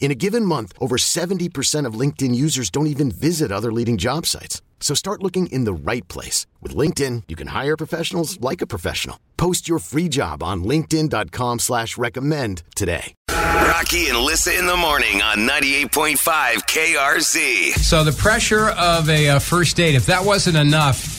In a given month, over 70% of LinkedIn users don't even visit other leading job sites. So start looking in the right place. With LinkedIn, you can hire professionals like a professional. Post your free job on linkedin.com slash recommend today. Rocky and Lissa in the morning on 98.5 KRZ. So the pressure of a uh, first date, if that wasn't enough,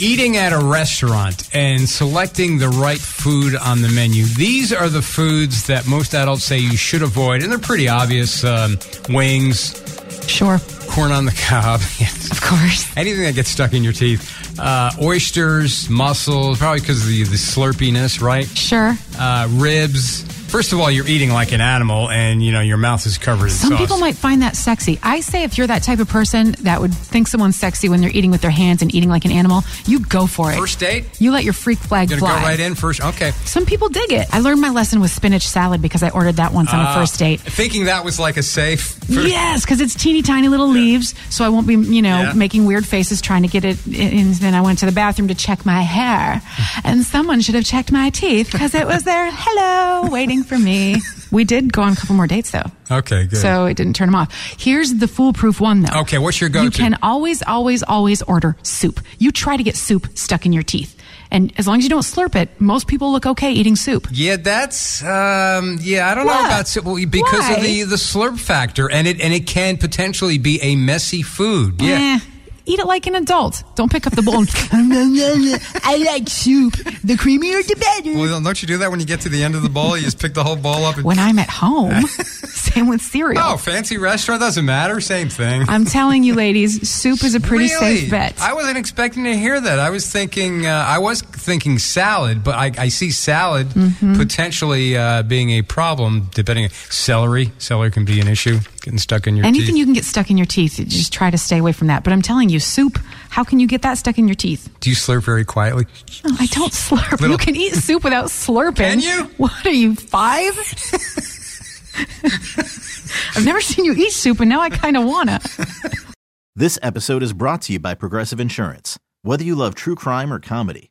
eating at a restaurant and selecting the right food on the menu. These are the foods that most adults say you should avoid, and they're pretty obvious. Um, wings, Sure. corn on the cob, yes. Of course. anything that gets stuck in your teeth. Uh, oysters, mussels, probably because of the, the slurpiness, right? Sure. Uh, ribs. First of all, you're eating like an animal, and you know your mouth is covered in Some sauce. people might find that sexy. I say if you're that type of person that would think someone's sexy when they're eating with their hands and eating like an animal, you go for it. First date, You let your freak flag gonna fly. go right in first. Okay. Some people dig it. I learned my lesson with spinach salad because I ordered that once on a Uh, first date. Thinking that was like a safe. first- Yes, because it's teeny tiny little leaves, so I won't be, you know, Yeah. making weird faces trying to get it. in. then I went to the bathroom to check my hair, and someone should have checked my teeth because it was there, hello, waiting for me. We did go on a couple more dates though, Okay, good. so it didn't turn them off. Here's the foolproof one though. Okay, what's your go-to? You can always, always, always order soup. You try to get soup stuck in your teeth, and as long as you don't slurp it, most people look okay eating soup. Yeah, that's um, yeah. I don't know about well, because Why? of the the slurp factor, and it and it can potentially be a messy food. Yeah. Eh, eat it like an adult. Don't pick up the bowl. I like soup. The creamier, the better. Well, don't you do that when you get to the end of the bowl? You just pick the whole bowl up. And, when I'm at home, same with cereal. oh, fancy restaurant doesn't matter. Same thing. I'm telling you, ladies, soup is a pretty Really? safe bet. I wasn't expecting to hear that. I was thinking, uh, I was thinking salad, but I, I see salad Mm-hmm. potentially uh, being a problem. Depending, celery, celery can be an issue. Getting stuck in your Anything teeth. you can get stuck in your teeth, you just try to stay away from that. But I'm telling you, soup, how can you get that stuck in your teeth? do you slurp very quietly? Oh, I don't slurp. Little- You can eat soup without slurping. Can you? What are you, five? I've never seen you eat soup, and now I kind of want to. This episode is brought to you by Progressive Insurance. Whether you love true crime or comedy,